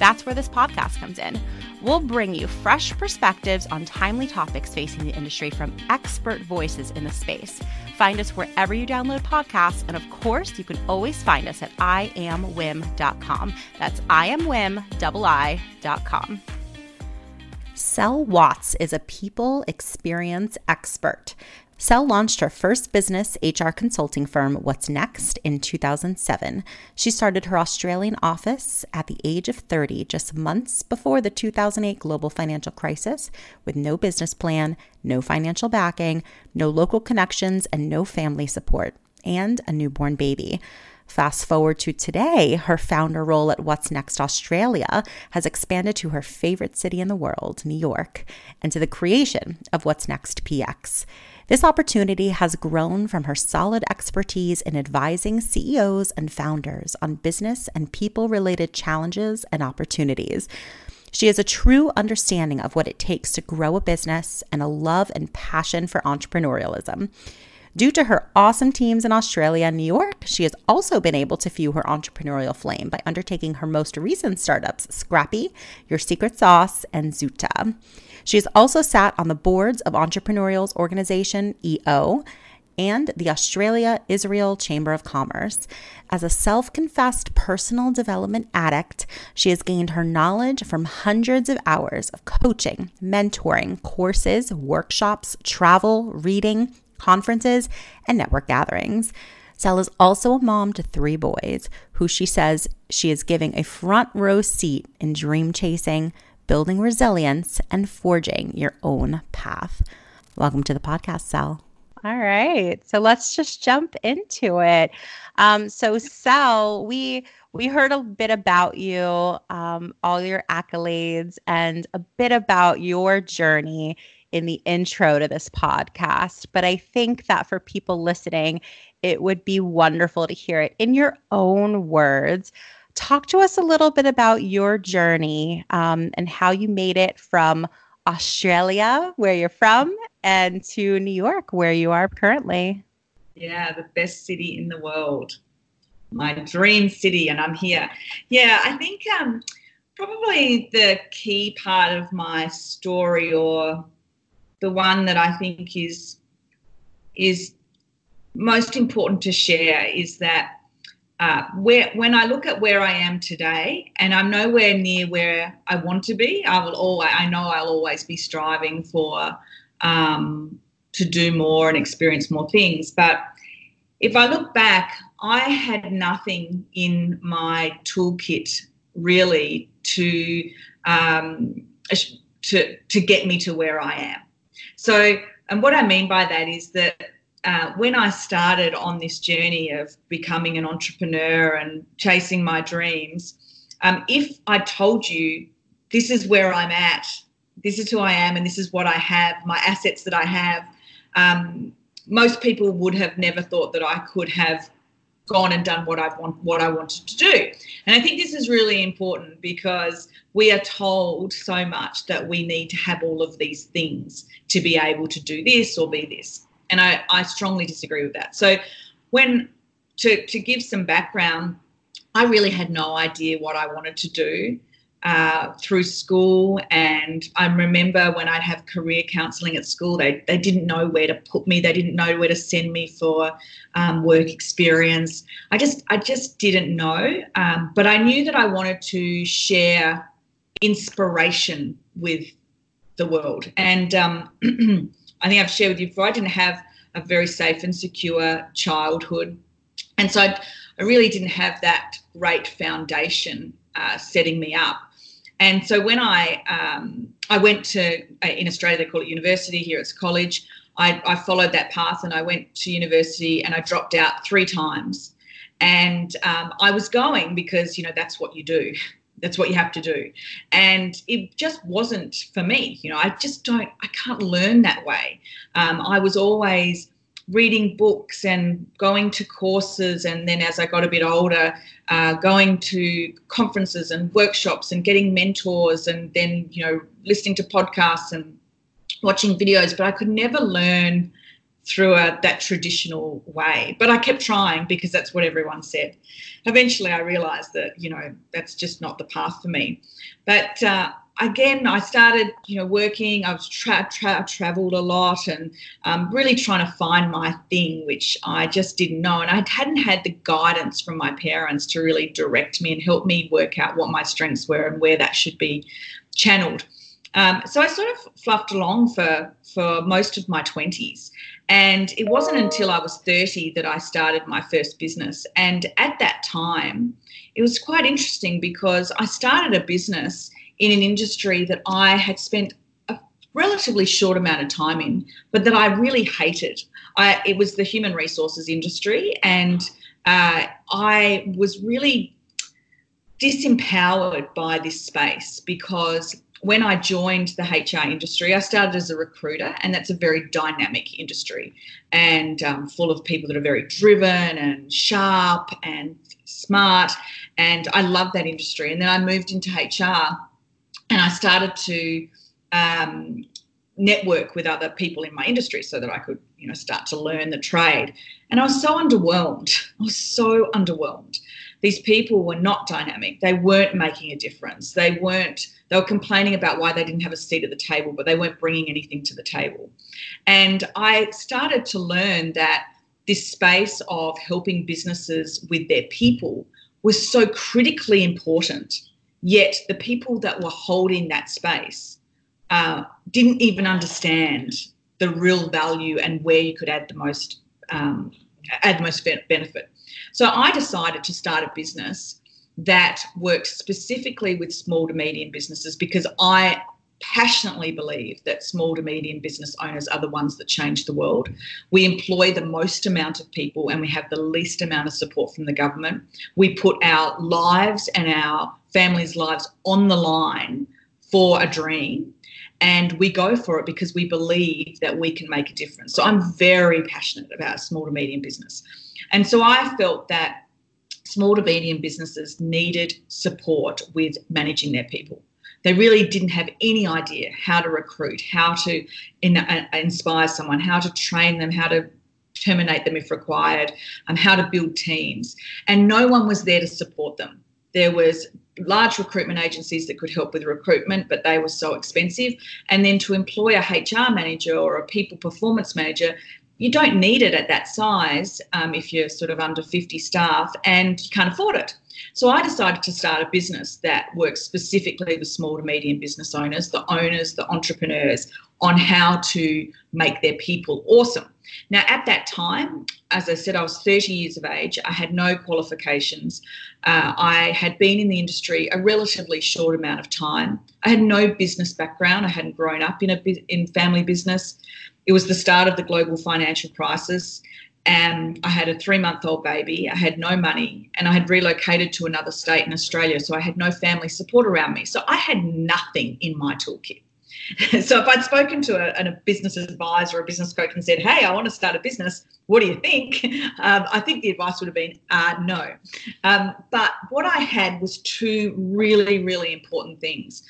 That's where this podcast comes in. We'll bring you fresh perspectives on timely topics facing the industry from expert voices in the space. Find us wherever you download podcasts, and of course, you can always find us at iamwiim.com. That's iamwiim.com. Sel Watts is a people experience expert. Sel launched her first business HR consulting firm, wattsnext, in 2007. She started her Australian office at the age of 30, just months before the 2008 global financial crisis, with no business plan, no financial backing, no local connections, and no family support, and a newborn baby. Fast forward to today, her founder role at wattsnext Australia has expanded to her favorite city in the world, New York, and to the creation of wattsnext PX. This opportunity has grown from her solid expertise in advising CEOs and founders on business and people related challenges and opportunities. She has a true understanding of what it takes to grow a business and a love and passion for entrepreneurialism. Due to her awesome teams in Australia and New York, she has also been able to fuel her entrepreneurial flame by undertaking her most recent startups, Scrappi, Your Secret Sauce, and zzoota. She has also sat on the boards of Entrepreneurial's organization, EO, and the Australia Israel Chamber of Commerce. As a self confessed personal development addict, she has gained her knowledge from hundreds of hours of coaching, mentoring, courses, workshops, travel, reading, conferences, and network gatherings. Sel is also a mom to three boys who she says she is giving a front row seat in dream chasing, building resilience, and forging your own path. Welcome to the podcast, Sel. All right, so let's just jump into it. Um, so, Sel, we we heard a bit about you, um, all your accolades, and a bit about your journey in the intro to this podcast. But I think that for people listening, it would be wonderful to hear it in your own words talk to us a little bit about your journey um, and how you made it from Australia, where you're from, and to New York, where you are currently. Yeah, the best city in the world, my dream city, and I'm here. Yeah, I think um, probably the key part of my story, or the one that I think is is most important to share, is that uh, where when I look at where I am today, and I'm nowhere near where I want to be, I will always I know I'll always be striving for um, to do more and experience more things. But if I look back, I had nothing in my toolkit really to um, to to get me to where I am. So, and what I mean by that is that uh, when I started on this journey of becoming an entrepreneur and chasing my dreams, um, if I told you this is where I'm at, this is who I am, and this is what I have, my assets that I have, um, most people would have never thought that I could have gone and done what I want, what I wanted to do. And I think this is really important because we are told so much that we need to have all of these things to be able to do this or be this. And I, I strongly disagree with that. So, when to, to give some background, I really had no idea what I wanted to do uh, through school. And I remember when I'd have career counselling at school, they, they didn't know where to put me. They didn't know where to send me for um, work experience. I just I just didn't know. Um, but I knew that I wanted to share inspiration with the world. And um, I think I've shared with you before, I didn't have a very safe and secure childhood. And so I, I really didn't have that great foundation uh, setting me up. And so when I um, I went to uh, in Australia they call it university here it's college. I, I followed that path and I went to university and I dropped out three times. And um, I was going because you know that's what you do that's what you have to do. And it just wasn't for me you know i just don't i can't learn that way. Um, i was always reading books and going to courses and then as i got a bit older uh, going to conferences and workshops and getting mentors and then you know listening to podcasts and watching videos but i could never learn through a, that traditional way. But I kept trying because that's what everyone said. Eventually, I realized that, you know, that's just not the path for me. But uh, again, I started, you know, working. I was tra- tra- traveled a lot and um, really trying to find my thing, which I just didn't know. And I hadn't had the guidance from my parents to really direct me and help me work out what my strengths were and where that should be channeled. Um, so I sort of fluffed along for for most of my twenties, and it wasn't until I was 30 that I started my first business. And at that time, it was quite interesting because I started a business in an industry that I had spent a relatively short amount of time in, but that I really hated. I, it was the human resources industry, and uh, I was really disempowered by this space because when I joined the HR industry, I started as a recruiter, and that's a very dynamic industry and um, full of people that are very driven and sharp and smart. And I love that industry. And then I moved into HR and I started to um, network with other people in my industry so that I could, you know, start to learn the trade. And I was so underwhelmed. I was so underwhelmed. These people were not dynamic. They weren't making a difference. They weren't they were complaining about why they didn't have a seat at the table, but they weren't bringing anything to the table. And I started to learn that this space of helping businesses with their people was so critically important. Yet the people that were holding that space uh, didn't even understand the real value and where you could add the most um, add the most benefit. So I decided to start a business that works specifically with small to medium businesses because I passionately believe that small to medium business owners are the ones that change the world. We employ the most amount of people and we have the least amount of support from the government. We put our lives and our families' lives on the line for a dream and we go for it because we believe that we can make a difference. So I'm very passionate about small to medium business. And so I felt that small to medium businesses needed support with managing their people. They really didn't have any idea how to recruit, how to in, uh, inspire someone, how to train them, how to terminate them if required, um, how to build teams. And no one was there to support them. There was large recruitment agencies that could help with recruitment, but they were so expensive. And then to employ a HR manager or a people performance manager, you don't need it at that size um, if you're sort of under 50 staff and you can't afford it. So I decided to start a business that works specifically with small to medium business owners, the owners, the entrepreneurs, on how to make their people awesome. Now, at that time, as I said, I was 30 years of age. I had no qualifications. Uh, I had been in the industry a relatively short amount of time. I had no business background. I hadn't grown up in a in family business. It was the start of the global financial crisis. And I had a three month old baby. I had no money and I had relocated to another state in Australia. So I had no family support around me. So I had nothing in my toolkit. so if I'd spoken to a, a, business advisor or a business coach and said, "Hey, I want to start a business. What do you think?" Um, I think the advice would have been, uh, "No." Um, but what I had was two really, really important things.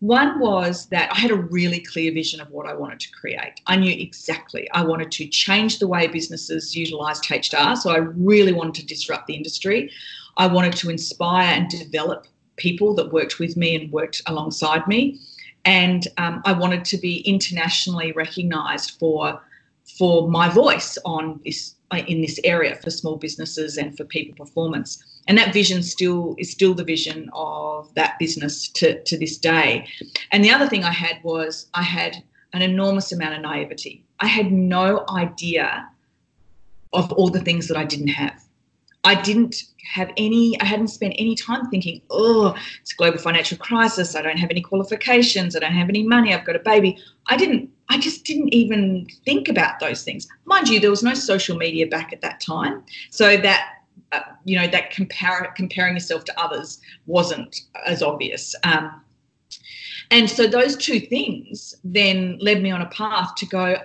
One was that I had a really clear vision of what I wanted to create. I knew exactly I wanted to change the way businesses utilized HR. So I really wanted to disrupt the industry. I wanted to inspire and develop people that worked with me and worked alongside me. And um, I wanted to be internationally recognized for for my voice on this in this area for small businesses and for people performance. and that vision still is still the vision of that business to, to this day. And the other thing I had was I had an enormous amount of naivety. I had no idea of all the things that I didn't have. I didn't have any, I hadn't spent any time thinking, oh, it's a global financial crisis. I don't have any qualifications. I don't have any money. I've got a baby. I didn't, I just didn't even think about those things. Mind you, there was no social media back at that time. So that, uh, you know, that compare, comparing yourself to others wasn't as obvious. Um, and so those two things then led me on a path to go,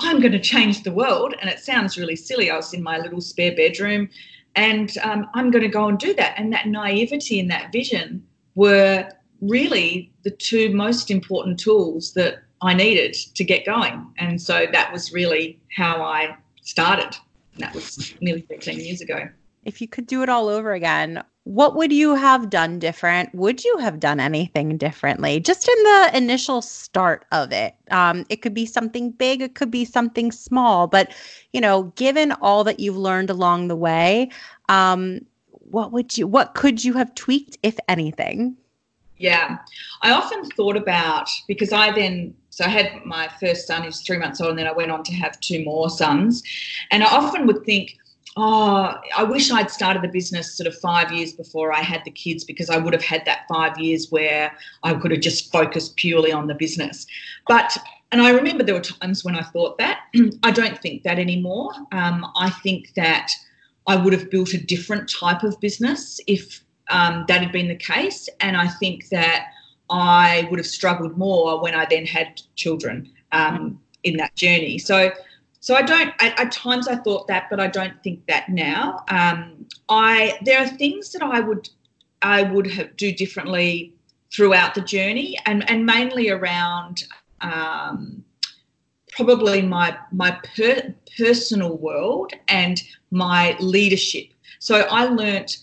I'm going to change the world. And it sounds really silly. I was in my little spare bedroom and um, I'm going to go and do that. And that naivety and that vision were really the two most important tools that I needed to get going. And so that was really how I started. That was nearly 15 years ago. If you could do it all over again, what would you have done different? Would you have done anything differently? Just in the initial start of it. Um, it could be something big, it could be something small, but you know, given all that you've learned along the way, um, what would you what could you have tweaked, if anything? Yeah. I often thought about because I then so I had my first son, was three months old, and then I went on to have two more sons. And I often would think, oh, I wish I'd started the business sort of five years before I had the kids because I would have had that five years where I could have just focused purely on the business. But and I remember there were times when I thought that. I don't think that anymore. Um, I think that I would have built a different type of business if um, that had been the case. And I think that I would have struggled more when I then had children um, in that journey. So so I don't. At, at, times I thought that, but I don't think that now. Um, I there are things that I would I would have do differently throughout the journey, and and mainly around um, probably my my per, personal world and my leadership. So I learnt,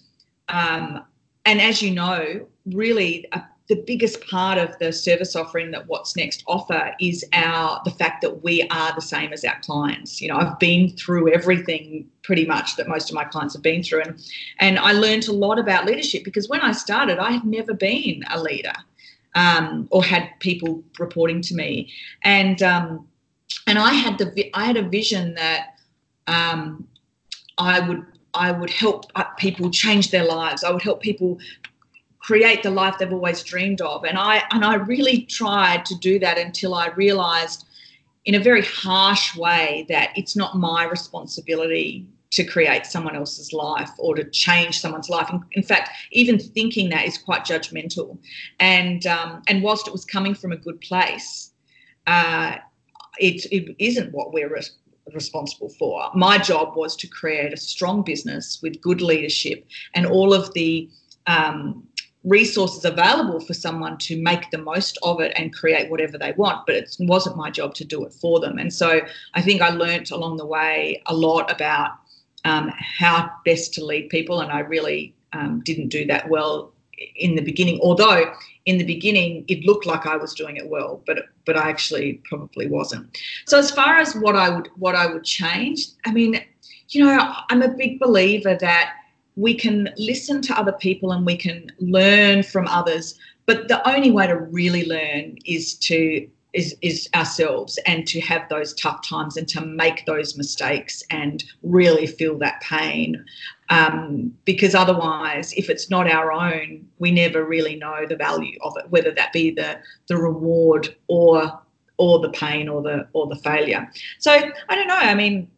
um, and as you know, really a the biggest part of the service offering that wattsnext offer is our the fact that we are the same as our clients. You know, I've been through everything pretty much that most of my clients have been through, and and I learned a lot about leadership because when I started, I had never been a leader um, or had people reporting to me, and um, and I had the I had a vision that um, I would I would help people change their lives. I would help people create the life they've always dreamed of. And I and I really tried to do that until I realized in a very harsh way that it's not my responsibility to create someone else's life or to change someone's life. In, in fact, even thinking that is quite judgmental. And um, and whilst it was coming from a good place, uh, it, it isn't what we're responsible for. My job was to create a strong business with good leadership and all of the um, resources available for someone to make the most of it and create whatever they want but it wasn't my job to do it for them. And so i think i learnt along the way a lot about um, how best to lead people and i really um, didn't do that well in the beginning although in the beginning it looked like i was doing it well but but i actually probably wasn't. So as far as what i would what i would change i mean you know i'm a big believer that we can listen to other people and we can learn from others but the only way to really learn is to is, is ourselves and to have those tough times and to make those mistakes and really feel that pain. Um, because otherwise if it's not our own we never really know the value of it whether that be the the reward or or the pain or the or the failure. So i don't know i mean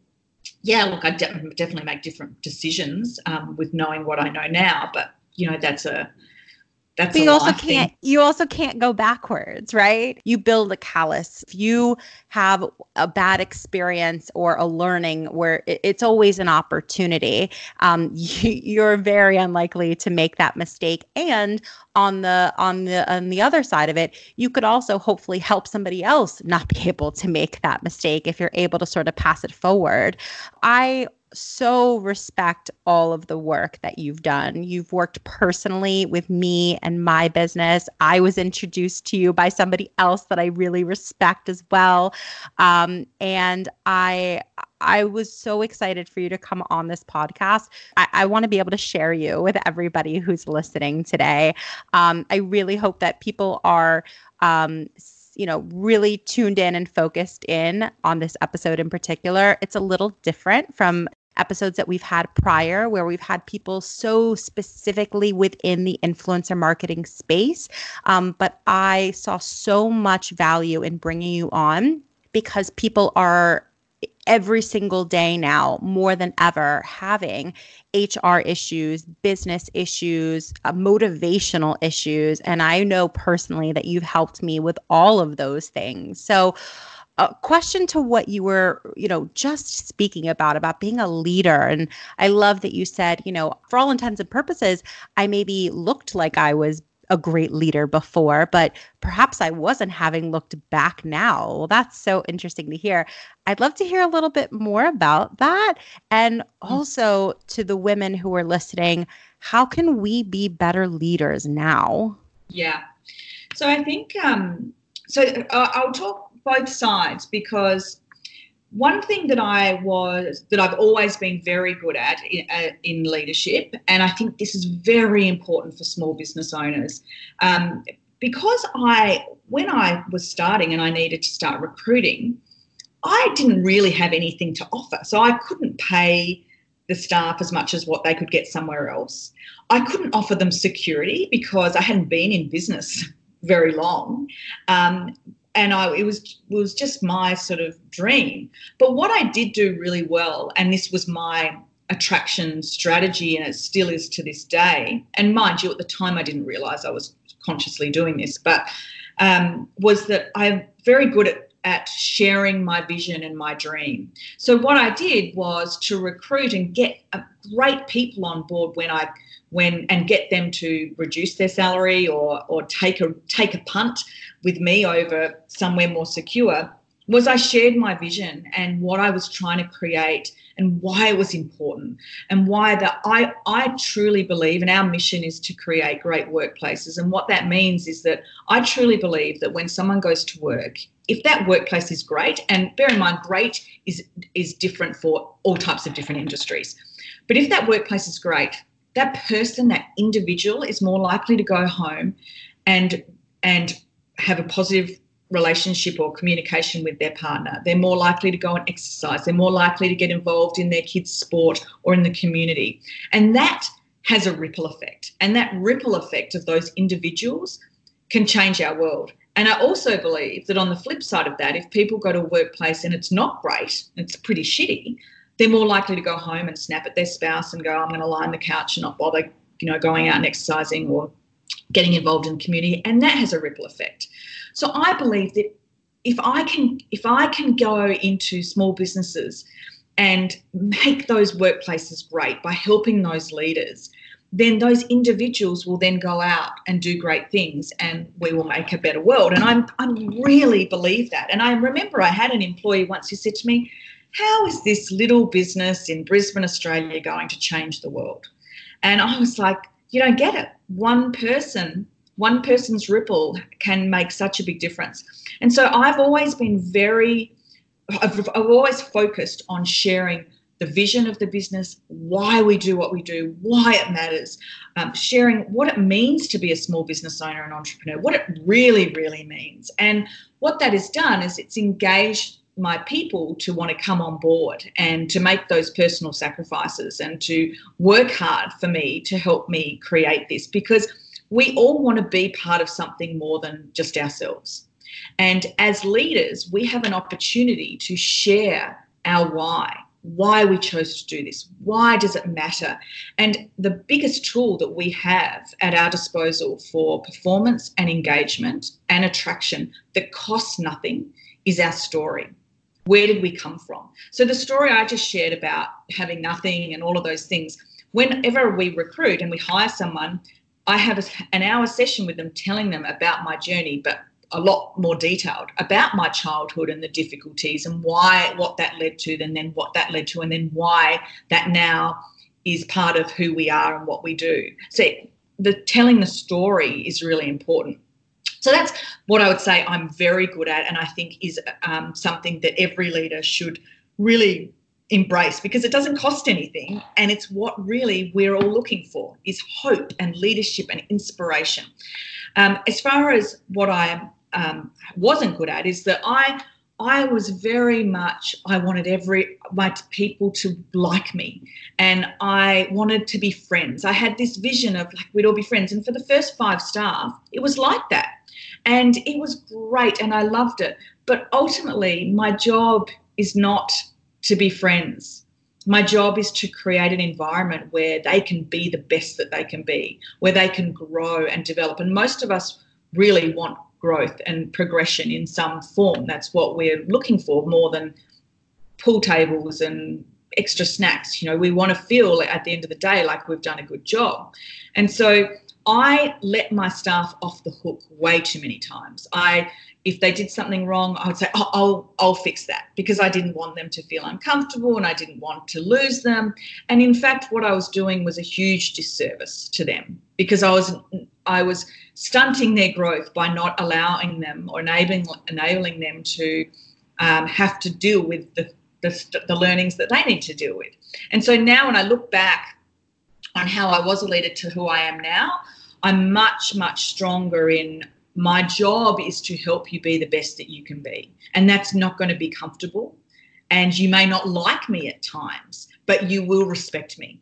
yeah, look, I de- definitely make different decisions um, with knowing what I know now, but you know, that's a that's but you also can't thing. you also can't go backwards right? You build a callus. If you have a bad experience or a learning where it's always an opportunity um, you, are very unlikely to make that mistake. And on the on the on the other side of it you could also hopefully help somebody else not be able to make that mistake if you're able to sort of pass it forward. I so respect all of the work that you've done. You've worked personally with me and my business. I was introduced to you by somebody else that I really respect as well. Um, and I I was so excited for you to come on this podcast. I, I want to be able to share you with everybody who's listening today. Um, I really hope that people are. Um, you know, really tuned in and focused in on this episode in particular. It's a little different from episodes that we've had prior where we've had people so specifically within the influencer marketing space. Um, but I saw so much value in bringing you on because people are every single day now more than ever having HR issues, business issues, uh, motivational issues. And I know personally that you've helped me with all of those things. So, a question to what you were, you know, just speaking about, about being a leader. And I love that you said, you know, for all intents and purposes, I maybe looked like I was a great leader before, but perhaps I wasn't having looked back now. Well, that's so interesting to hear. I'd love to hear a little bit more about that. And also to the women who are listening, how can we be better leaders now? Yeah. So I think, um, so uh, I'll talk both sides because one thing that I was that I've always been very good at in, uh, in, leadership, and I think this is very important for small business owners, um, because I when I was starting and I needed to start recruiting, I didn't really have anything to offer, so I couldn't pay the staff as much as what they could get somewhere else. I couldn't offer them security because I hadn't been in business very long. Um, and I, it was it was just my sort of dream. But what I did do really well, and this was my attraction strategy, and it still is to this day. And mind you, at the time I didn't realize I was consciously doing this, but um, was that I'm very good at at sharing my vision and my dream. So what I did was to recruit and get great people on board when I when and get them to reduce their salary or or take a take a punt with me over somewhere more secure was I shared my vision and what I was trying to create and why it was important and why that I I truly believe and our mission is to create great workplaces. And what that means is that I truly believe that when someone goes to work if that workplace is great and bear in mind great is is different for all types of different industries but if that workplace is great that person that individual is more likely to go home and and have a positive relationship or communication with their partner. They're more likely to go and exercise. They're more likely to get involved in their kids' sport or in the community. And that has a ripple effect. And that ripple effect of those individuals can change our world. And I also believe that on the flip side of that, if people go to a workplace and it's not great, it's pretty shitty, they're more likely to go home and snap at their spouse and go, I'm going to lie on the couch and not bother, you know, going out and exercising or getting involved in the community. And that has a ripple effect. So I believe that if I can if I can go into small businesses and make those workplaces great by helping those leaders, then those individuals will then go out and do great things and we will make a better world. And I'm I really believe that. And I remember I had an employee once who said to me, How is this little business in Brisbane, Australia going to change the world? And I was like, You don't get it. One person one person's ripple can make such a big difference. And so I've always been very, I've, I've, always focused on sharing the vision of the business, why we do what we do, why it matters, um, sharing what it means to be a small business owner and entrepreneur, what it really, really means. And what that has done is it's engaged my people to want to come on board and to make those personal sacrifices and to work hard for me to help me create this because we all want to be part of something more than just ourselves. And as leaders, we have an opportunity to share our why, why we chose to do this, why does it matter? And the biggest tool that we have at our disposal for performance and engagement and attraction that costs nothing is our story. Where did we come from? So, the story I just shared about having nothing and all of those things, whenever we recruit and we hire someone, I have an hour session with them telling them about my journey, but a lot more detailed about my childhood and the difficulties and why what that led to and then what that led to and then why that now is part of who we are and what we do so the telling the story is really important so that's what i would say i'm very good at and i think is um, something that every leader should really embrace because it doesn't cost anything and it's what really we're all looking for is hope and leadership and inspiration. Um, as far as what i um, wasn't good at is that i i was very much i wanted every my people to like me and i wanted to be friends. I had this vision of like we'd all be friends and for the first five staff it was like that and it was great and i loved it but ultimately my job is not to be friends. My job is to create an environment where they can be the best that they can be, where they can grow and develop. And most of us really want growth and progression in some form. That's what we're looking for more than pool tables and extra snacks. You know, we want to feel at the end of the day like we've done a good job. And so I let my staff off the hook way too many times. I if they did something wrong, I would say, oh, I'll, I'll fix that because I didn't want them to feel uncomfortable and I didn't want to lose them. And in fact, what I was doing was a huge disservice to them because I was I was stunting their growth by not allowing them or enabling enabling them to um, have to deal with the, the the learnings that they need to deal with. And so now, when I look back on how I was a leader to who I am now, I'm much much stronger in my job is to help you be the best that you can be. And that's not going to be comfortable. And you may not like me at times, but you will respect me.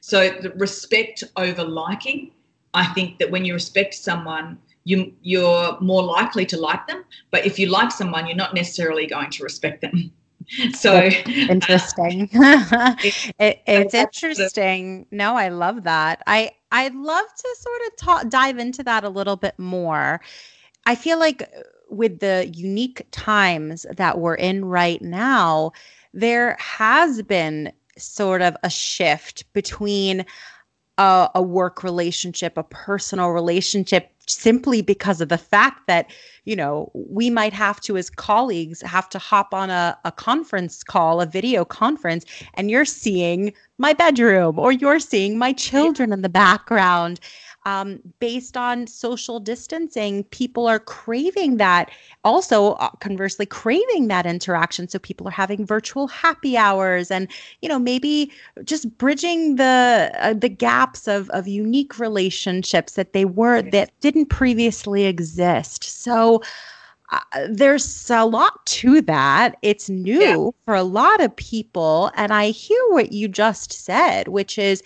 So, the respect over liking, I think that when you respect someone, you, you're more likely to like them. But if you like someone, you're not necessarily going to respect them. so interesting uh, it, it's interesting no i love that i i'd love to sort of dive into that a little bit more. I feel like uh, with the unique times that we're in right now there has been sort of a shift between a, a work relationship a personal relationship simply because of the fact that you know we might have to as colleagues have to hop on a, a conference call a video conference and you're seeing my bedroom or you're seeing my children in the background um, based on social distancing, people are craving that. Also, uh, conversely, craving that interaction. So people are having virtual happy hours, and you know maybe just bridging the uh, the gaps of of unique relationships that they were that didn't previously exist. So. Uh, there's a lot to that. It's new yeah. for a lot of people. And I hear what you just said, which is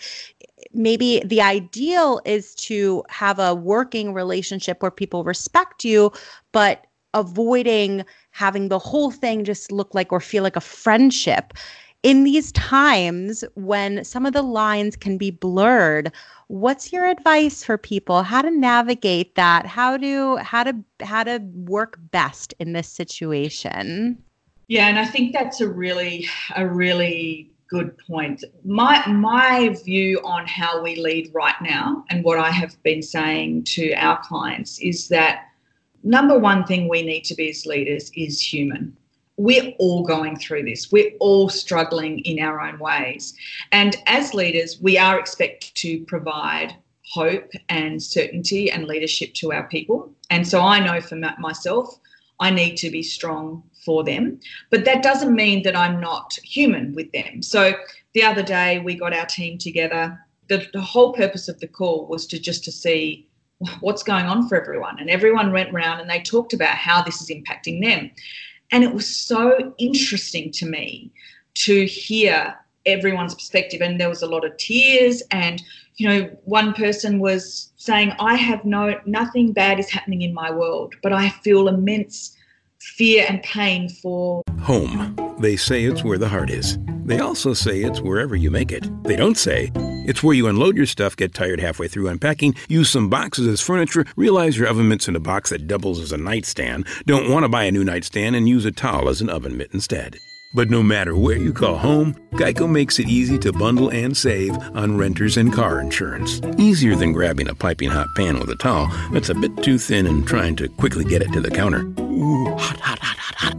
maybe the ideal is to have a working relationship where people respect you, but avoiding having the whole thing just look like or feel like a friendship. In these times when some of the lines can be blurred, what's your advice for people how to navigate that? How to how to how to work best in this situation? Yeah, and I think that's a really a really good point. My my view on how we lead right now and what I have been saying to our clients is that number one thing we need to be as leaders is human. We're all going through this. We're all struggling in our own ways. And as leaders, we are expected to provide hope and certainty and leadership to our people. And so I know for myself, I need to be strong for them. But that doesn't mean that I'm not human with them. So the other day we got our team together. The, the whole purpose of the call was to just to see what's going on for everyone. And everyone went around and they talked about how this is impacting them. And it was so interesting to me to hear everyone's perspective. And there was a lot of tears. And, you know, one person was saying, I have no, nothing bad is happening in my world, but I feel immense fear and pain for home. They say it's where the heart is. They also say it's wherever you make it. They don't say it's where you unload your stuff, get tired halfway through unpacking, use some boxes as furniture, realize your oven mitt's in a box that doubles as a nightstand, don't want to buy a new nightstand, and use a towel as an oven mitt instead. But no matter where you call home, Geico makes it easy to bundle and save on renters and car insurance. Easier than grabbing a piping hot pan with a towel that's a bit too thin and trying to quickly get it to the counter. Ooh, hot, hot, hot, hot, hot.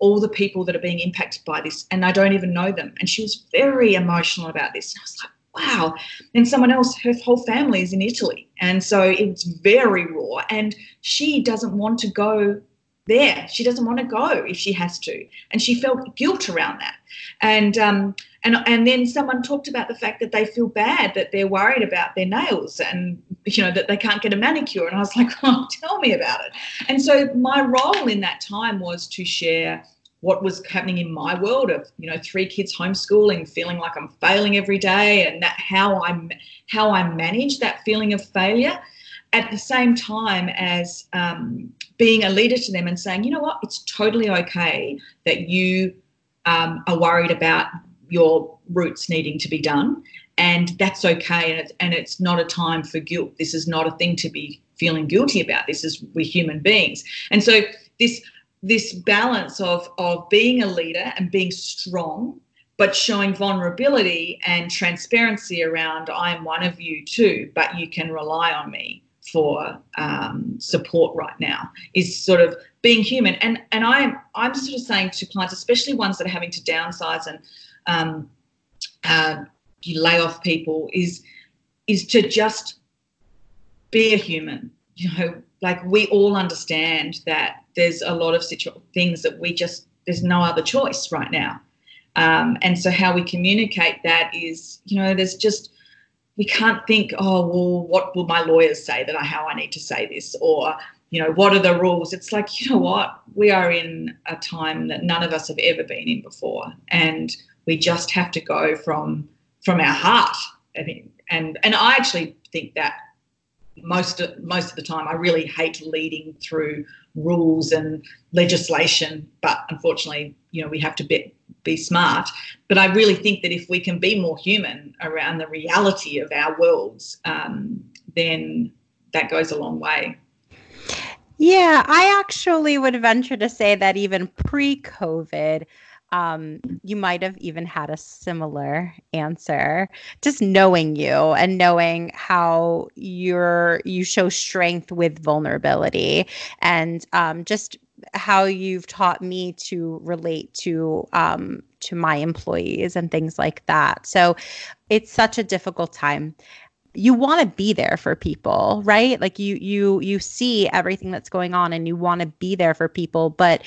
All the people that are being impacted by this, and I don't even know them. And she was very emotional about this. And I was like, wow. And someone else, her whole family is in Italy. And so it's very raw. And she doesn't want to go there. She doesn't want to go if she has to, and she felt guilt around that. And um, and and then someone talked about the fact that they feel bad that they're worried about their nails and you know that they can't get a manicure. And I was like, oh, tell me about it. And so my role in that time was to share what was happening in my world of you know three kids homeschooling feeling like i'm failing every day and that how i how i manage that feeling of failure at the same time as um, being a leader to them and saying, you know what, it's totally okay that you um, are worried about your roots needing to be done, and that's okay. And it's, and it's not a time for guilt. This is not a thing to be feeling guilty about. This is we're human beings, and so this this balance of of being a leader and being strong but showing vulnerability and transparency around I'm one of you too, but you can rely on me for um, support right now is sort of being human. And and I'm I'm sort of saying to clients, especially ones that are having to downsize and um, uh, you lay off people, is is to just be a human. You know, like we all understand that there's a lot of situ- things that we just there's no other choice right now. Um, and so how we communicate that is, you know, there's just we can't think, oh, well, what will my lawyers say that I, how I need to say this? Or, you know, what are the rules? It's like, you know what? We are in a time that none of us have ever been in before. And we just have to go from from our heart. I mean, and and I actually think that most of, most of the time I really hate leading through rules and legislation, but unfortunately, you know, we have to be, be smart. But I really think that if we can be more human around the reality of our worlds, um, then that goes a long way. Yeah, I actually would venture to say that even pre COVID, um, you might have even had a similar answer. Just knowing you and knowing how you're you show strength with vulnerability, and um, just how you've taught me to relate to um, to my employees and things like that. So it's such a difficult time you want to be there for people right like you you you see everything that's going on and you want to be there for people but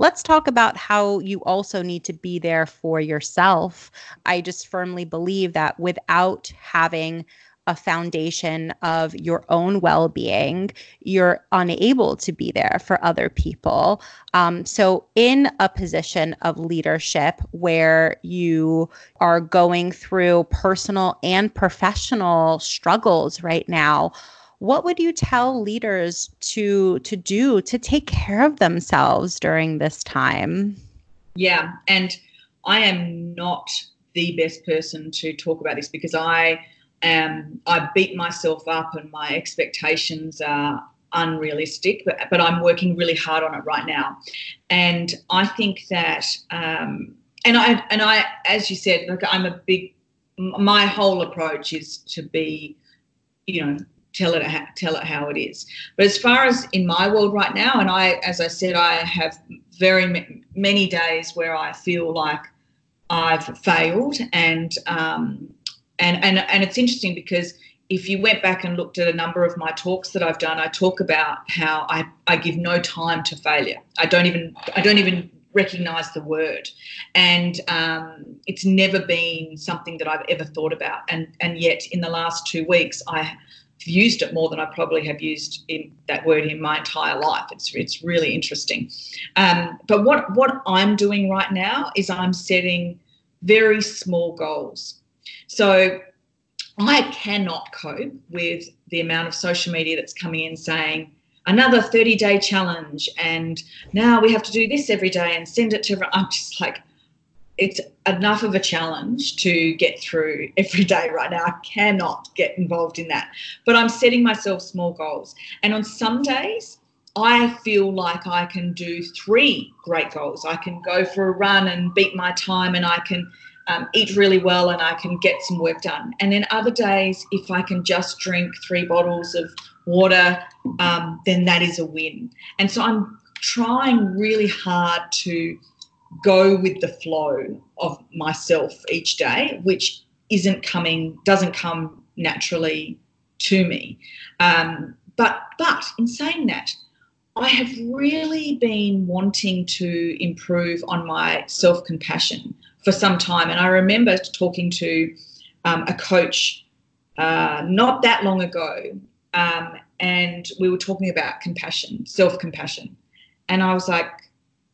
let's talk about how you also need to be there for yourself i just firmly believe that without having a foundation of your own well being, you're unable to be there for other people. Um, so, in a position of leadership where you are going through personal and professional struggles right now, what would you tell leaders to to do to take care of themselves during this time yeah and i am not the best person to talk about this because i um, I beat myself up and my expectations are unrealistic, but, but I'm working really hard on it right now. And I think that, um, and I, and I, as you said, look, I'm a big, my whole approach is to be, you know, tell it tell it how it is. But as far as in my world right now, and I, as I said, I have very many days where I feel like I've failed and um, and and and it's interesting because if you went back and looked at a number of my talks that I've done, I talk about how I, I give no time to failure. I don't even I don't even recognize the word, and um, it's never been something that I've ever thought about. And and yet in the last two weeks, I used it more than I probably have used in that word in my entire life. It's it's really interesting. Um, but what what I'm doing right now is I'm setting very small goals. So I cannot cope with the amount of social media that's coming in saying another 30 day challenge and now we have to do this every day and send it to everyone. I'm just like, it's enough of a challenge to get through every day right now. I cannot get involved in that. But I'm setting myself small goals. And on some days, I feel like I can do three great goals. I can go for a run and beat my time, and I can um, eat really well and I can get some work done. And then other days, if I can just drink three bottles of water, um, then that is a win. And so I'm trying really hard to go with the flow of myself each day, which isn't coming, doesn't come naturally to me. Um, but but in saying that, I have really been wanting to improve on my self compassion for some time. And I remember talking to um, a coach uh, not that long ago, um, and we were talking about compassion, self compassion. And I was like,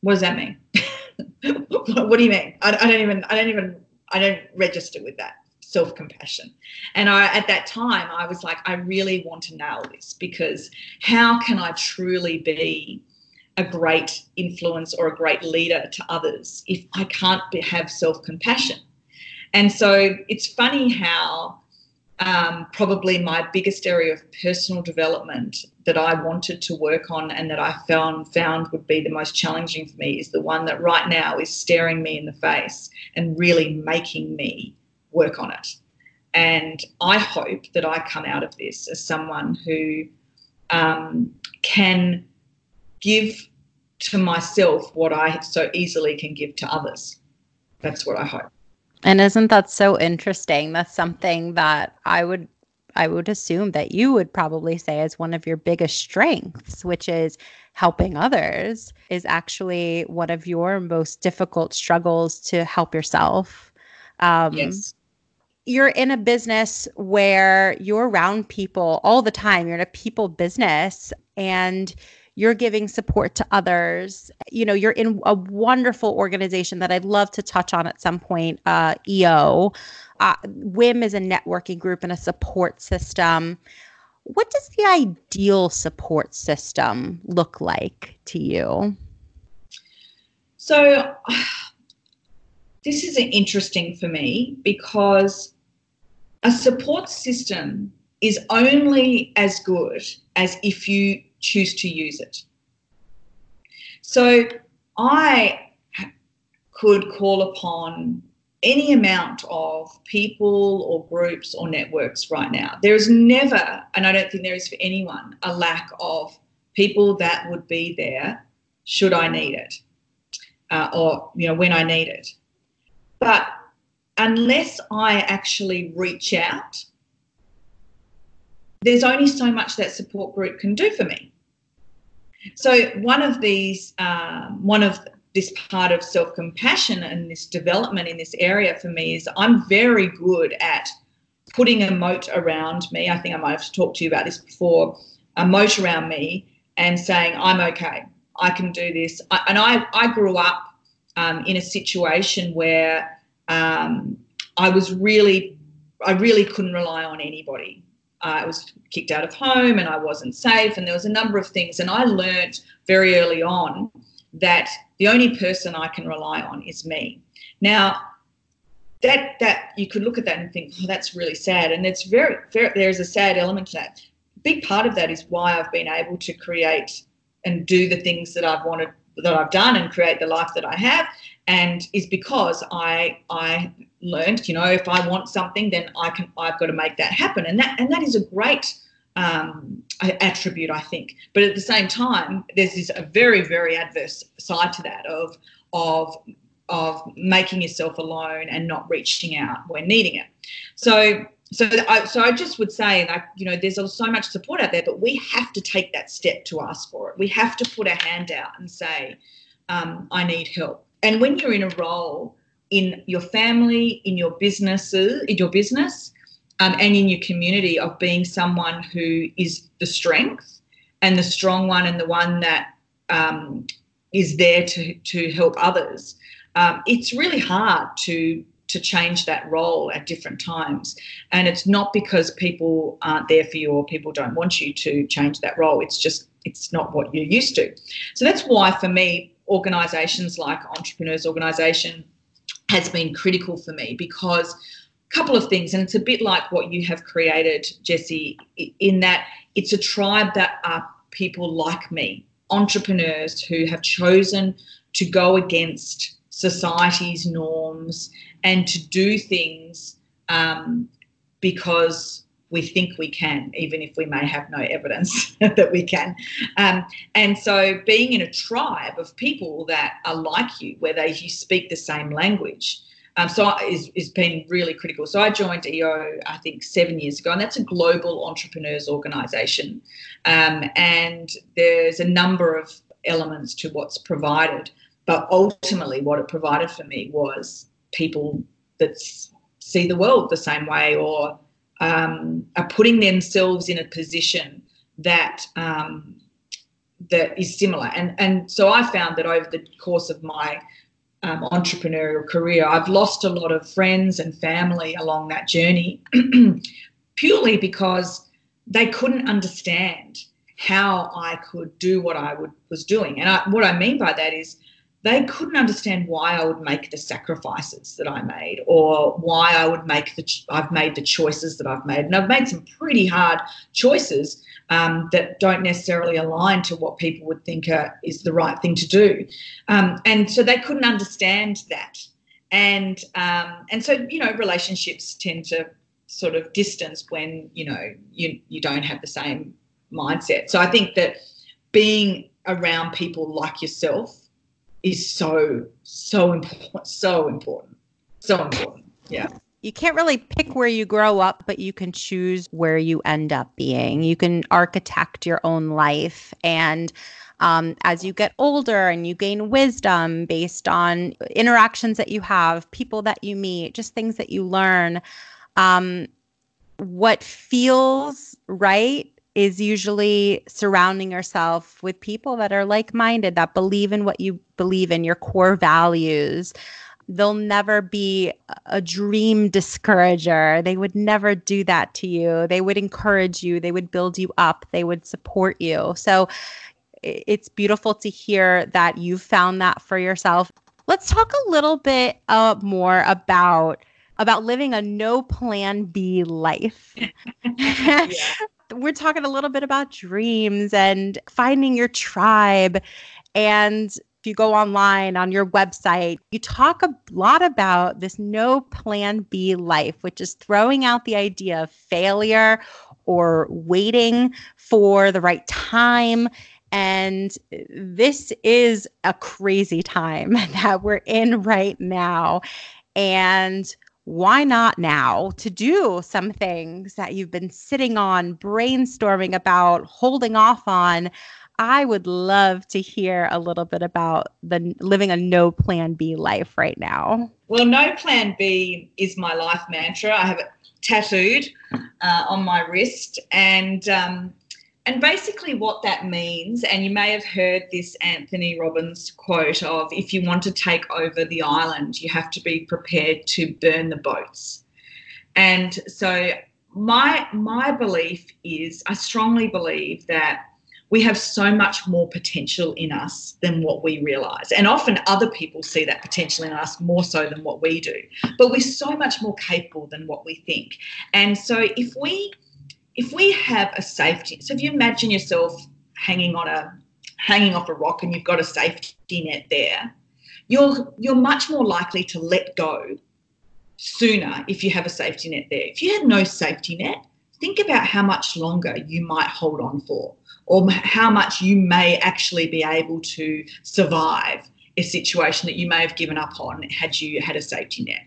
what does that mean? what do you mean? I, I don't even, I don't even, I don't register with that self compassion. And I, at that time, I was like, I really want to nail this because how can I truly be a great influence or a great leader to others if I can't be, have self compassion? And so it's funny how um, probably my biggest area of personal development that I wanted to work on and that I found found would be the most challenging for me is the one that right now is staring me in the face and really making me work on it. And I hope that I come out of this as someone who um, can give to myself what I so easily can give to others. That's what I hope. And isn't that so interesting? That's something that I would I would assume that you would probably say is one of your biggest strengths, which is helping others, is actually one of your most difficult struggles to help yourself. Um, yes. You're in a business where you're around people all the time. You're in a people business and you're giving support to others. You know, you're in a wonderful organization that I'd love to touch on at some point, uh, EO. Uh, WIIM is a networking group and a support system. What does the ideal support system look like to you? So, this is interesting for me because a support system is only as good as if you choose to use it. So I could call upon any amount of people or groups or networks right now. There is never, and I don't think there is for anyone, a lack of people that would be there should I need it uh, or you know when I need it. But unless I actually reach out there's only so much that support group can do for me. So one of these, um, one of this part of self compassion and this development in this area for me is I'm very good at putting a moat around me. I think I might have talked to you about this before. A moat around me and saying I'm okay. I can do this. I, and I I grew up um, in a situation where um, I was really I really couldn't rely on anybody. I was kicked out of home and I wasn't safe, and there was a number of things. And I learned very early on that the only person I can rely on is me. Now, that that you could look at that and think, oh, that's really sad, and it's very, very there's a sad element to that. A big part of that is why I've been able to create and do the things that I've wanted that I've done and create the life that I have, and is because I I learned, you know, if I want something, then I can I've got to make that happen, and that and that is a great um, attribute, I think. But at the same time, there's this a very very adverse side to that of of of making yourself alone and not reaching out when needing it. So so I, so I just would say like you know there's so much support out there, but we have to take that step to ask for it. We have to put a hand out and say, um, I need help. And when you're in a role in your family, in your businesses, in your business, um, and in your community of being someone who is the strength and the strong one and the one that um, is there to to help others. Um, it's really hard to to change that role at different times, and it's not because people aren't there for you or people don't want you to change that role. It's just it's not what you're used to. So that's why for me, organisations like Entrepreneurs Organisation has been critical for me because a couple of things, and it's a bit like what you have created, Jesse, in that it's a tribe that are people like me, entrepreneurs who have chosen to go against society's norms and to do things um, because we think we can, even if we may have no evidence that we can. Um, and so, being in a tribe of people that are like you, where they you speak the same language, Um, so is is been really critical. So I joined EO I think seven years ago, and that's a global entrepreneurs organisation, um, and there's a number of elements to what's provided. But ultimately, what it provided for me was people that see the world the same way or um, are putting themselves in a position that um, that is similar. And and so I found that over the course of my um, entrepreneurial career. I've lost a lot of friends and family along that journey purely because they couldn't understand how I could do what I would, was doing. And I, what I mean by that is they couldn't understand why I would make the sacrifices that I made or why I would make the I've made the choices that I've made. And I've made some pretty hard choices um, that don't necessarily align to what people would think is the right thing to do. Um, and so they couldn't understand that. And um, and so you know relationships tend to sort of distance when you know you you don't have the same mindset. So I think that being around people like yourself is so so important, so important, so important. Yeah you can't really pick where you grow up, but you can choose where you end up being. You can architect your own life. And um, as you get older and you gain wisdom based on interactions that you have, people that you meet, just things that you learn, um, what feels right is usually surrounding yourself with people that are like minded, that believe in what you believe in, your core values they'll never be a dream discourager. They would never do that to you. They would encourage you, they would build you up, they would support you. So it's beautiful to hear that you found that for yourself. Let's talk a little bit uh, more about about living a no plan B life. We're talking a little bit about dreams and finding your tribe and if you go online on your website, you talk a lot about this no plan B life, which is throwing out the idea of failure or waiting for the right time. And this is a crazy time that we're in right now. And why not now to do some things that you've been sitting on, brainstorming about, holding off on? I would love to hear a little bit about the living a no plan B life right now. Well, no plan B is my life mantra. I have it tattooed uh, on my wrist, and um, and basically what that means, and you may have heard this Anthony Robbins quote of, "If you want to take over the island, you have to be prepared to burn the boats." And so my my belief is, I strongly believe that we have so much more potential in us than what we realize. And often other people see that potential in us more so than what we do. But we're so much more capable than what we think. And so if we if we have a safety, so if you imagine yourself hanging on a hanging off a rock and you've got a safety net there, you're you're much more likely to let go sooner if you have a safety net there. If you had no safety net, think about how much longer you might hold on for or how much you may actually be able to survive a situation that you may have given up on had you had a safety net.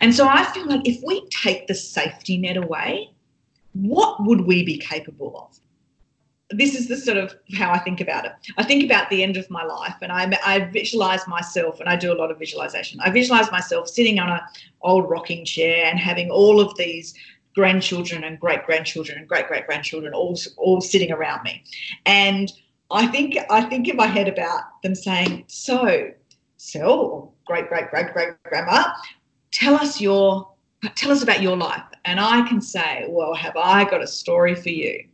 And so I feel like if we take the safety net away, what would we be capable of? This is the sort of how I think about it. I think about the end of my life and I, I visualize myself, and I do a lot of visualization. I visualize myself sitting on an old rocking chair and having all of these grandchildren and great grandchildren and great great grandchildren all all sitting around me, and I think I think in my head about them saying, "So, so great great great great grandma, tell us your tell us about your life," and I can say, "Well, have I got a story for you?"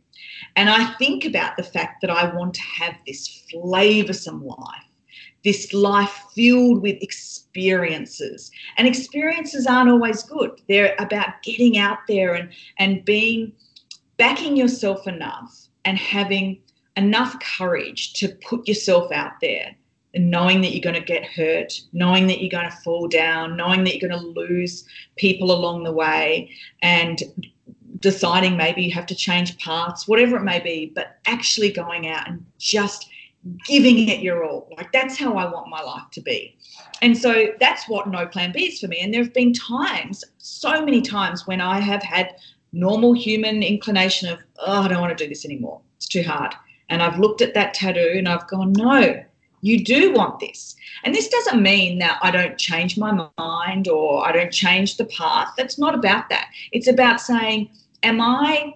And I think about the fact that I want to have this flavoursome life this life filled with experiences. And experiences aren't always good. They're about getting out there and, and being backing yourself enough and having enough courage to put yourself out there and knowing that you're going to get hurt, knowing that you're going to fall down, knowing that you're going to lose people along the way, and deciding maybe you have to change paths, whatever it may be, but actually going out and just giving it your all. Like that's how I want my life to be. And so that's what no plan B is for me. And there have been times, so many times, when I have had normal human inclination of, oh, I don't want to do this anymore. It's too hard. And I've looked at that tattoo and I've gone, no, you do want this. And this doesn't mean that I don't change my mind or I don't change the path. That's not about that. It's about saying, am I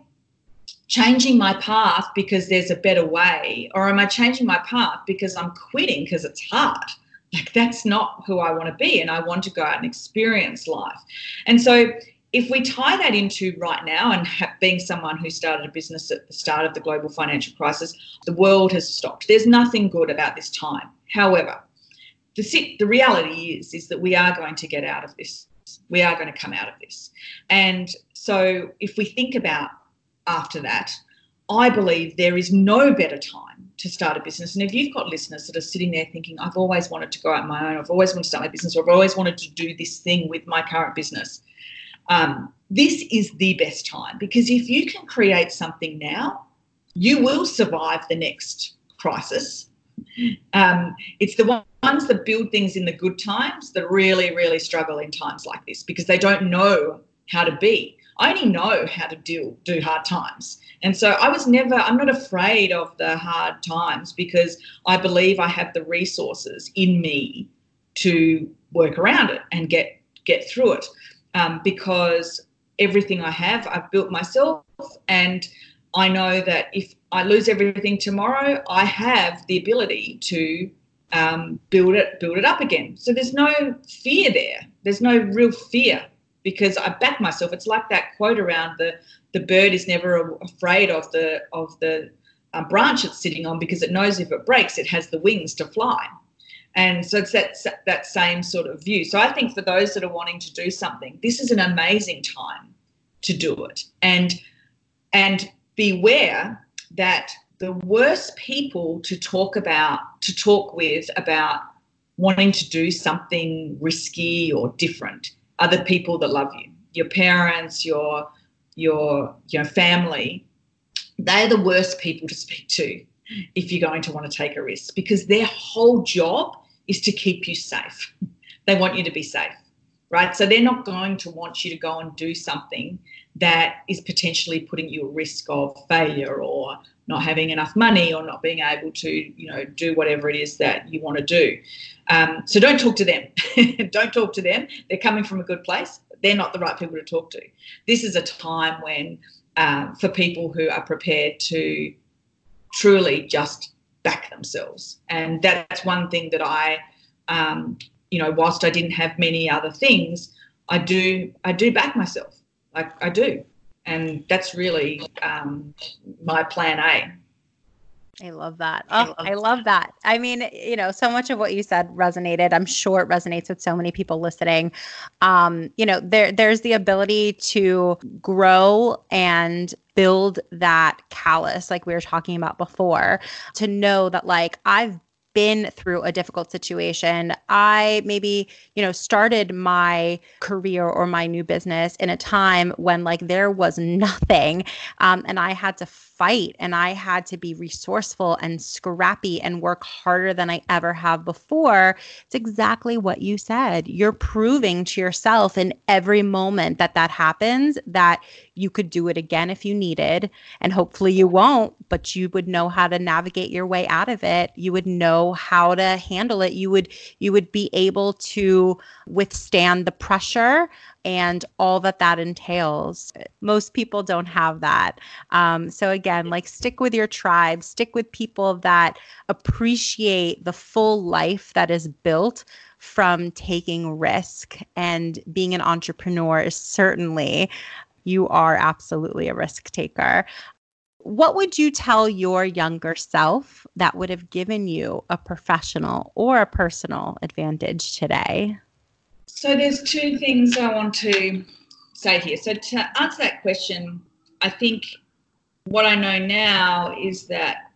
changing my path because there's a better way or am i changing my path because i'm quitting because it's hard like that's not who i want to be and i want to go out and experience life and so if we tie that into right now and being someone who started a business at the start of the global financial crisis the world has stopped. There's nothing good about this time. However the, the reality is is that we are going to get out of this. We are going to come out of this. And so if we think about after that, I believe there is no better time to start a business. And if you've got listeners that are sitting there thinking, I've always wanted to go out on my own, I've always wanted to start my business, or I've always wanted to do this thing with my current business, um, this is the best time because if you can create something now, you will survive the next crisis. Um, it's the ones that build things in the good times that really, really struggle in times like this because they don't know how to be. I only know how to deal do hard times. And so I was never I'm not afraid of the hard times because I believe I have the resources in me to work around it and get get through it. Um, because everything I have I've built myself and I know that if I lose everything tomorrow, I have the ability to um, build it build it up again. So there's no fear there. There's no real fear because I back myself. It's like that quote around the the bird is never afraid of the of the um, branch it's sitting on because it knows if it breaks, it has the wings to fly. And so it's that that same sort of view. So I think for those that are wanting to do something, this is an amazing time to do it. And and beware that the worst people to talk about to talk with about wanting to do something risky or different other people that love you, your parents, your your your family. They're the worst people to speak to if you're going to want to take a risk because their whole job is to keep you safe. They want you to be safe, right? So they're not going to want you to go and do something that is potentially putting you at risk of failure or not having enough money or not being able to, you know, do whatever it is that you want to do. Um, so don't talk to them. don't talk to them. They're coming from a good place. They're not the right people to talk to. This is a time when, um, for people who are prepared to truly just back themselves. And that's one thing that I, um, you know, whilst I didn't have many other things, I do, I do back myself. Like I do. And that's really um, my plan A. I love that. Oh, I love that. I mean, you know, so much of what you said resonated. I'm sure it resonates with so many people listening. Um, you know, there there's the ability to grow and build that callus like we were talking about before to know that like I've been through a difficult situation. I maybe, you know, started my career or my new business in a time when like there was nothing um, and I had to fight and I had to be resourceful and scrappy and work harder than I ever have before. It's exactly what you said. You're proving to yourself in every moment that that happens that you could do it again if you needed. And hopefully you won't, but you would know how to navigate your way out of it. You would know how to handle it. You would you would be able to withstand the pressure and all that that entails. Most people don't have that. Um, so, again, like stick with your tribe, stick with people that appreciate the full life that is built from taking risk. And being an entrepreneur is certainly, you are absolutely a risk taker. What would you tell your younger self that would have given you a professional or a personal advantage today? So there's two things I want to say here. So to answer that question, I think what I know now is that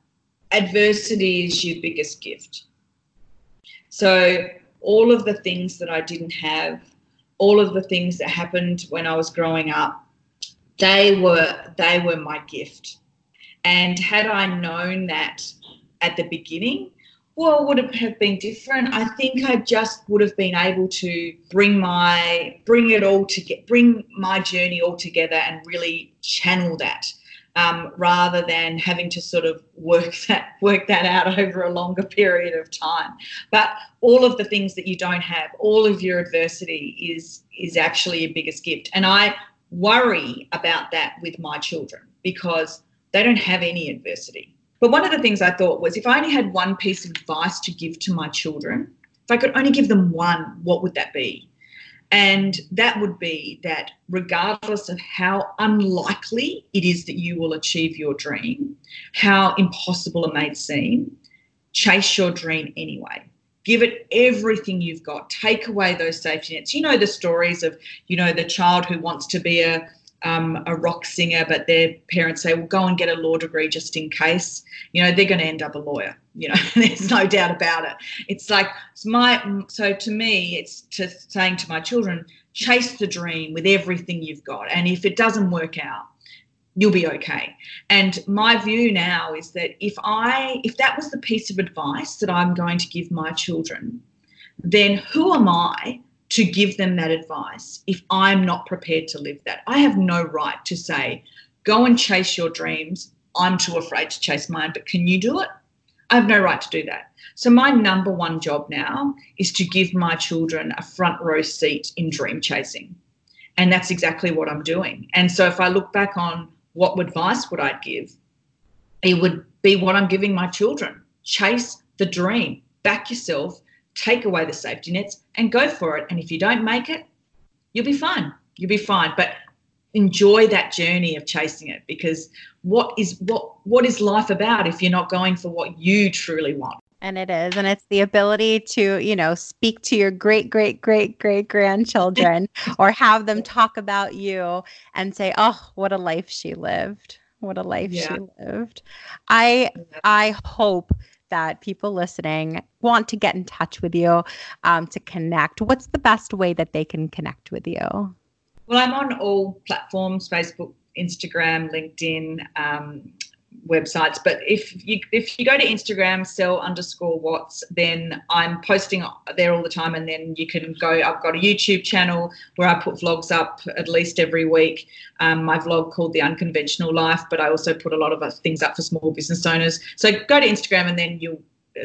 adversity is your biggest gift. So all of the things that I didn't have, all of the things that happened when I was growing up, they were they were my gift. And had I known that at the beginning? Well, would it have been different? I think I just would have been able to bring my bring it all to get bring my journey all together and really channel that um, rather than having to sort of work that work that out over a longer period of time. But all of the things that you don't have, all of your adversity is is actually your biggest gift. And I worry about that with my children because they don't have any adversity. But one of the things I thought was if I only had one piece of advice to give to my children, if I could only give them one, what would that be? And that would be that regardless of how unlikely it is that you will achieve your dream, how impossible it may seem, chase your dream anyway. Give it everything you've got. Take away those safety nets. You know the stories of, you know, the child who wants to be a um, a rock singer, but their parents say, well, go and get a law degree just in case. You know, they're going to end up a lawyer. You know, there's no doubt about it. It's like, it's my, so to me, it's to saying to my children, chase the dream with everything you've got. And if it doesn't work out, you'll be okay. And my view now is that if I, if that was the piece of advice that I'm going to give my children, then who am I to give them that advice if I'm not prepared to live that. I have no right to say, go and chase your dreams. I'm too afraid to chase mine, but can you do it? I have no right to do that. So, my number one job now is to give my children a front row seat in dream chasing. And that's exactly what I'm doing. And so, if I look back on what advice would I give, it would be what I'm giving my children chase the dream, back yourself, take away the safety nets and go for it. And if you don't make it, you'll be fine. You'll be fine. But enjoy that journey of chasing it because what is what what is life about if you're not going for what you truly want? And it is. And it's the ability to, you know, speak to your great, great, great, great grandchildren or have them talk about you and say, oh, what a life she lived. What a life yeah. she lived. I I hope that people listening want to get in touch with you um, to connect, what's the best way that they can connect with you? Well, I'm on all platforms Facebook, Instagram, LinkedIn, um, websites. But if you if you go to Instagram, Sel underscore watts, then I'm posting there all the time. And then you can go. I've got a YouTube channel where I put vlogs up at least every week. Um, my vlog called The Unconventional Life, but I also put a lot of things up for small business owners. So go to Instagram, and then you'll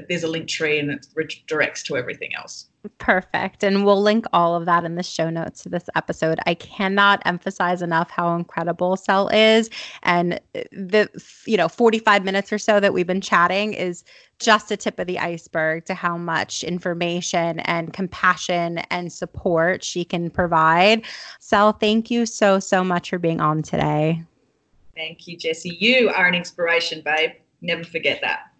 there's a Linktree, and it redirects to everything else. Perfect. And we'll link all of that in the show notes to this episode. I cannot emphasize enough how incredible Sel is. And the, you know, 45 minutes or so that we've been chatting is just a tip of the iceberg to how much information and compassion and support she can provide. Sel, thank you so, so much for being on today. Thank you, Jesse. You are an inspiration, babe. Never forget that.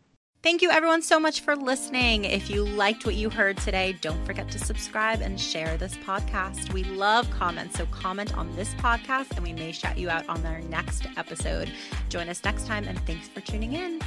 Thank you, everyone, so much for listening. If you liked what you heard today, don't forget to subscribe and share this podcast. We love comments, so comment on this podcast and we may shout you out on our next episode. Join us next time, and thanks for tuning in.